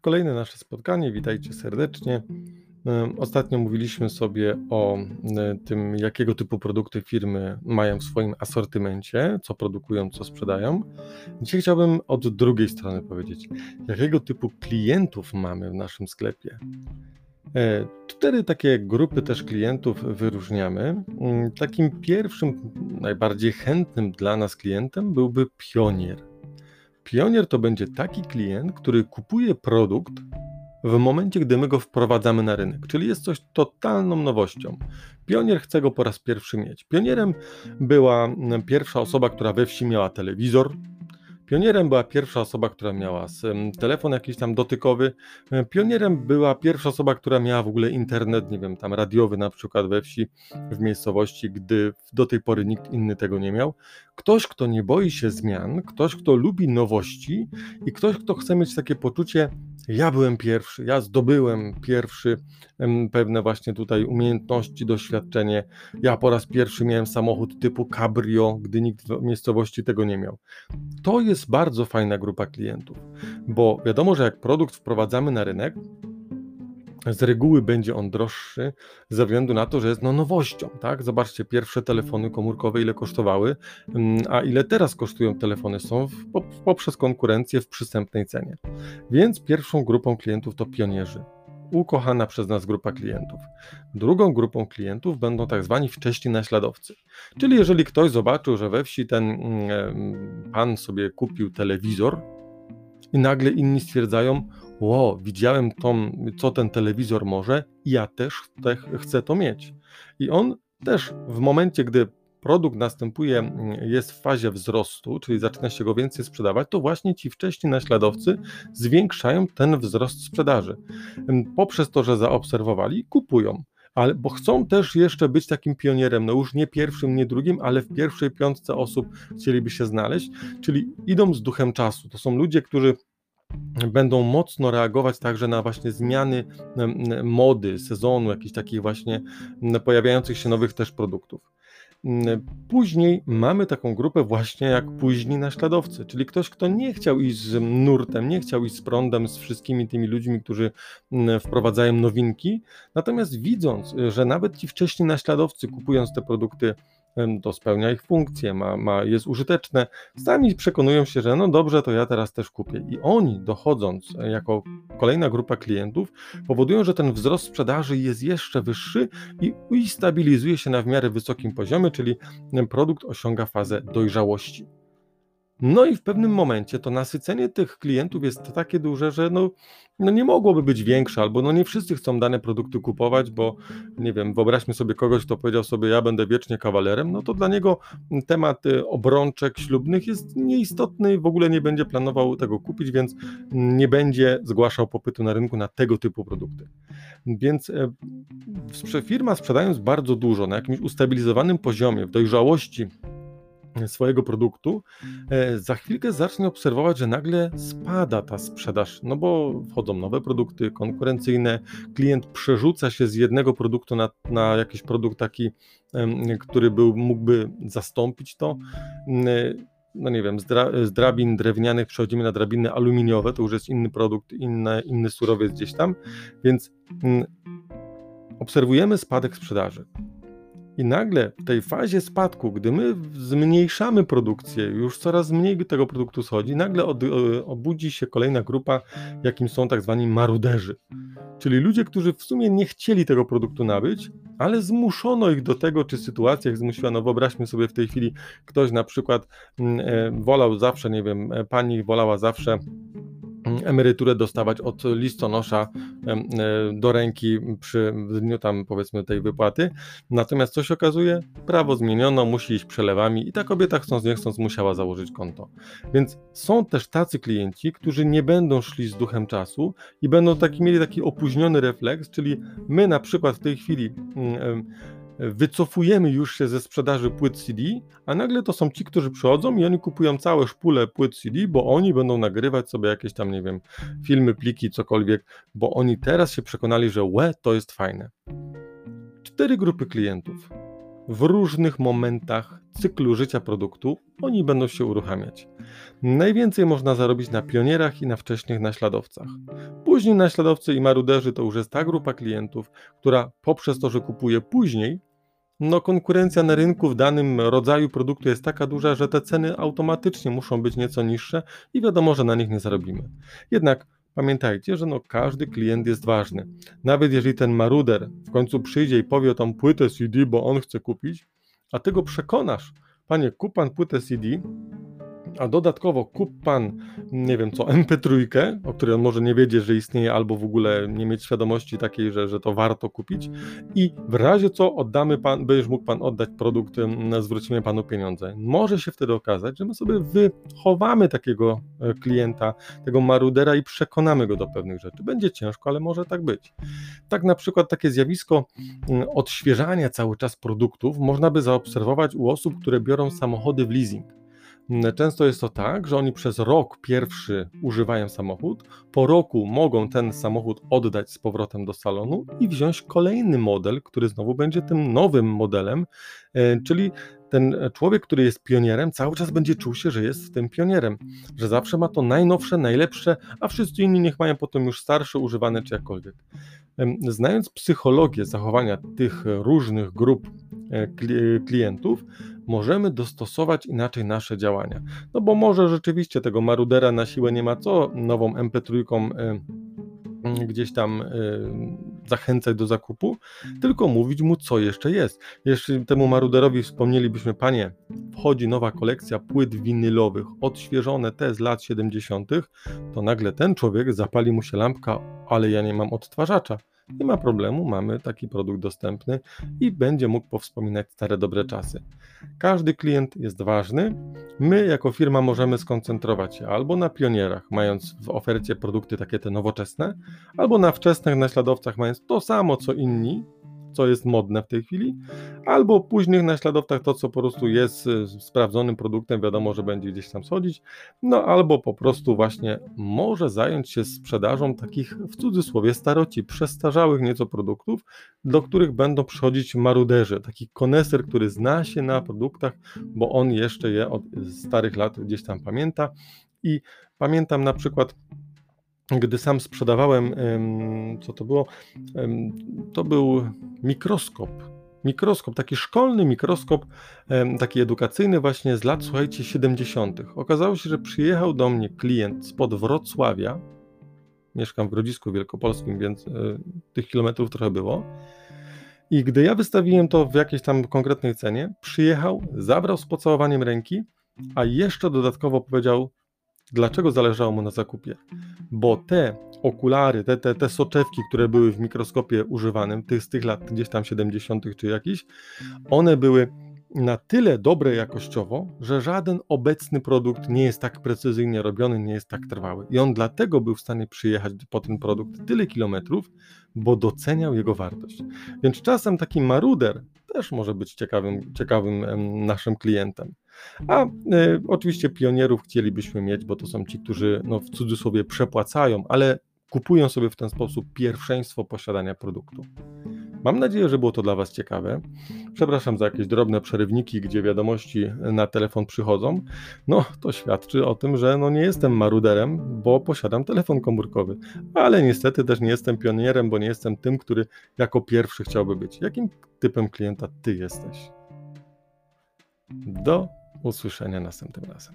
Kolejne nasze spotkanie, witajcie serdecznie. Ostatnio mówiliśmy sobie o tym, jakiego typu produkty firmy mają w swoim asortymencie, co produkują, co sprzedają. Dzisiaj chciałbym od drugiej strony powiedzieć, jakiego typu klientów mamy w naszym sklepie. E, cztery takie grupy też klientów wyróżniamy. Mm, takim pierwszym, najbardziej chętnym dla nas klientem byłby pionier. Pionier to będzie taki klient, który kupuje produkt w momencie, gdy my go wprowadzamy na rynek, czyli jest coś totalną nowością. Pionier chce go po raz pierwszy mieć. Pionierem była pierwsza osoba, która we wsi miała telewizor, Pionierem była pierwsza osoba, która miała telefon jakiś tam dotykowy. Pionierem była pierwsza osoba, która miała w ogóle internet, nie wiem, tam radiowy na przykład we wsi, w miejscowości, gdy do tej pory nikt inny tego nie miał. Ktoś, kto nie boi się zmian, ktoś, kto lubi nowości i ktoś, kto chce mieć takie poczucie, ja byłem pierwszy, ja zdobyłem pierwszy pewne właśnie tutaj umiejętności, doświadczenie. Ja po raz pierwszy miałem samochód typu cabrio, gdy nikt w miejscowości tego nie miał. To jest bardzo fajna grupa klientów, bo wiadomo, że jak produkt wprowadzamy na rynek, z reguły będzie on droższy ze względu na to, że jest no nowością, tak? Zobaczcie, pierwsze telefony komórkowe ile kosztowały, mm, a ile teraz kosztują telefony są w, poprzez konkurencję w przystępnej cenie. Więc pierwszą grupą klientów to pionierzy. Ukochana przez nas grupa klientów. Drugą grupą klientów będą tak zwani wcześni naśladowcy. Czyli jeżeli ktoś zobaczył, że we wsi ten mm, pan sobie kupił telewizor i nagle inni stwierdzają, Ło, widziałem tą, co ten telewizor może ja też te, chcę to mieć. I on też w momencie, gdy produkt następuje, jest w fazie wzrostu, czyli zaczyna się go więcej sprzedawać, to właśnie ci wcześni naśladowcy zwiększają ten wzrost sprzedaży. Poprzez to, że zaobserwowali, kupują. Ale, bo chcą też jeszcze być takim pionierem, no już nie pierwszym, nie drugim, ale w pierwszej piątce osób chcieliby się znaleźć, czyli idą z duchem czasu. To są ludzie, którzy będą mocno reagować także na właśnie zmiany mody, sezonu, jakichś takich właśnie pojawiających się nowych też produktów. Później mamy taką grupę właśnie jak późni naśladowcy, czyli ktoś, kto nie chciał iść z nurtem, nie chciał iść z prądem, z wszystkimi tymi ludźmi, którzy wprowadzają nowinki, natomiast widząc, że nawet ci wcześni naśladowcy kupując te produkty to spełnia ich funkcję, ma, ma, jest użyteczne, sami przekonują się, że no dobrze, to ja teraz też kupię. I oni, dochodząc jako kolejna grupa klientów, powodują, że ten wzrost sprzedaży jest jeszcze wyższy i, i stabilizuje się na w miarę wysokim poziomie, czyli produkt osiąga fazę dojrzałości. No i w pewnym momencie to nasycenie tych klientów jest takie duże, że no, no nie mogłoby być większe, albo no nie wszyscy chcą dane produkty kupować, bo nie wiem, wyobraźmy sobie kogoś, kto powiedział sobie, ja będę wiecznie kawalerem, no to dla niego temat y, obrączek ślubnych jest nieistotny, w ogóle nie będzie planował tego kupić, więc nie będzie zgłaszał popytu na rynku na tego typu produkty. Więc e, firma sprzedając bardzo dużo na jakimś ustabilizowanym poziomie, w dojrzałości swojego produktu, e, za chwilkę zacznie obserwować, że nagle spada ta sprzedaż, no bo wchodzą nowe produkty konkurencyjne, klient przerzuca się z jednego produktu na, na jakiś produkt taki, który był, mógłby zastąpić to. No nie wiem, z, dra, z drabin drewnianych przechodzimy na drabiny aluminiowe, to już jest inny produkt, inny, inny surowiec gdzieś tam, więc obserwujemy spadek sprzedaży. I nagle w tej fazie spadku, gdy my zmniejszamy produkcję, już coraz mniej tego produktu schodzi, nagle od, obudzi się kolejna grupa, jakim są tak zwani maruderzy. Czyli ludzie, którzy w sumie nie chcieli tego produktu nabyć, ale zmuszono ich do tego, czy sytuacja ich zmusiła. No wyobraźmy sobie w tej chwili, ktoś na przykład mm, e, wolał zawsze, nie wiem, e, pani wolała zawsze emeryturę dostawać od listonosza e, do ręki przy dniu tam powiedzmy tej wypłaty. Natomiast co się okazuje? Prawo zmieniono, musi iść przelewami i ta kobieta chcąc nie chcąc musiała założyć konto. Więc są też tacy klienci, którzy nie będą szli z duchem czasu i będą taki, mieli taki opóźniony refleks, czyli my na przykład w tej chwili mm, wycofujemy już się ze sprzedaży płyt CD, a nagle to są ci, którzy przychodzą i oni kupują całe szpule płyt CD, bo oni będą nagrywać sobie jakieś tam, nie wiem, filmy, pliki, cokolwiek, bo oni teraz się przekonali, że łe, to jest fajne. Cztery grupy klientów. w różnych momentach cyklu życia produktu oni będą się uruchamiać. Najwięcej można zarobić na pionierach i na wcześniej naśladowcach. Później naśladowcy i maruderzy to już jest ta grupa klientów, która poprzez to, że kupuje później, no konkurencja na rynku w danym rodzaju produktu jest taka duża, że te ceny automatycznie muszą być nieco niższe i wiadomo, że na nich nie zarobimy. Jednak pamiętajcie, że no każdy klient jest ważny. Nawet jeżeli ten maruder w końcu przyjdzie i powie tą płytę CD, bo on chce kupić, a ty go przekonasz, panie, kup pan płytę CD, a dodatkowo kup pan, nie wiem co, MP3, o której on może nie wiedzieć, że istnieje, albo w ogóle nie mieć świadomości takiej, że, że to warto kupić. I w razie co oddamy pan, będziesz mógł pan oddać produkt, zwrócimy panu pieniądze. Może się wtedy okazać, że my sobie wychowamy takiego e, klienta, tego marudera i przekonamy go do pewnych rzeczy. Będzie ciężko, ale może tak być. Tak na przykład takie zjawisko odświeżania cały czas produktów można by zaobserwować u osób, które biorą samochody w leasing. Często jest to tak, że oni przez rok pierwszy używają samochód, po roku mogą ten samochód oddać z powrotem do salonu i wziąć kolejny model, który znowu będzie tym nowym modelem, e, czyli ten człowiek, który jest pionierem, cały czas będzie czuł się, że jest tym pionierem, że zawsze ma to najnowsze, najlepsze, a wszyscy inni niech mają potem już starsze, używane czy jakkolwiek. Znając psychologię zachowania tych różnych grup e, klientów, możemy dostosować inaczej nasze działania. No bo może rzeczywiście tego marudera na siłę nie ma co nową MP3 e, gdzieś tam e, zachęcać do zakupu, tylko mówić mu, co jeszcze jest. Jeśli temu maruderowi wspomnielibyśmy, panie, wchodzi nowa kolekcja płyt winylowych, odświeżone te z lat 70., to nagle ten człowiek zapali mu się lampka, ale ja nie mam odtwarzacza. Nie ma problemu, mamy taki produkt dostępny i będzie mógł powspominać stare dobre czasy. Każdy klient jest ważny. My, jako firma, możemy skoncentrować się albo na pionierach, mając w ofercie produkty takie te nowoczesne, albo na wczesnych naśladowcach, mając to samo co inni, co jest modne w tej chwili, albo późnych naśladowcach to, co po prostu jest y, sprawdzonym produktem, wiadomo, że będzie gdzieś tam schodzić, no albo po prostu właśnie może zająć się sprzedażą takich w cudzysłowie staroci, przestarzałych nieco produktów, do których będą przychodzić maruderzy, taki koneser, który zna się na produktach, bo on jeszcze je od starych lat gdzieś tam pamięta. I pamiętam na przykład gdy sam sprzedawałem, co to było? To był mikroskop. Mikroskop, taki szkolny mikroskop, taki edukacyjny, właśnie z lat, słuchajcie, 70. Okazało się, że przyjechał do mnie klient spod Wrocławia. Mieszkam w Grodzisku Wielkopolskim, więc e, tych kilometrów trochę było. I gdy ja wystawiłem to w jakiejś tam konkretnej cenie, przyjechał, zabrał z pocałowaniem ręki, a jeszcze dodatkowo powiedział, dlaczego zależało mu na zakupie bo te okulary, te, te, te soczewki, które były w mikroskopie używanym, tych, z tych lat gdzieś tam 70. czy jakiś, one były na tyle dobre jakościowo, że żaden obecny produkt nie jest tak precyzyjnie robiony, nie jest tak trwały. I on dlatego był w stanie przyjechać po ten produkt tyle kilometrów, bo doceniał jego wartość. Więc czasem taki maruder też może być ciekawym, ciekawym naszym klientem. A y, oczywiście pionierów chcielibyśmy mieć, bo to są ci, którzy no, w cudzysłowie przepłacają, ale kupują sobie w ten sposób pierwszeństwo posiadania produktu. Mam nadzieję, że było to dla Was ciekawe. Przepraszam za jakieś drobne przerywniki, gdzie wiadomości na telefon przychodzą. No, to świadczy o tym, że no nie jestem maruderem, bo posiadam telefon komórkowy. Ale niestety też nie jestem pionierem, bo nie jestem tym, który jako pierwszy chciałby być. Jakim typem klienta Ty jesteś? Do usłyszenia następnym razem.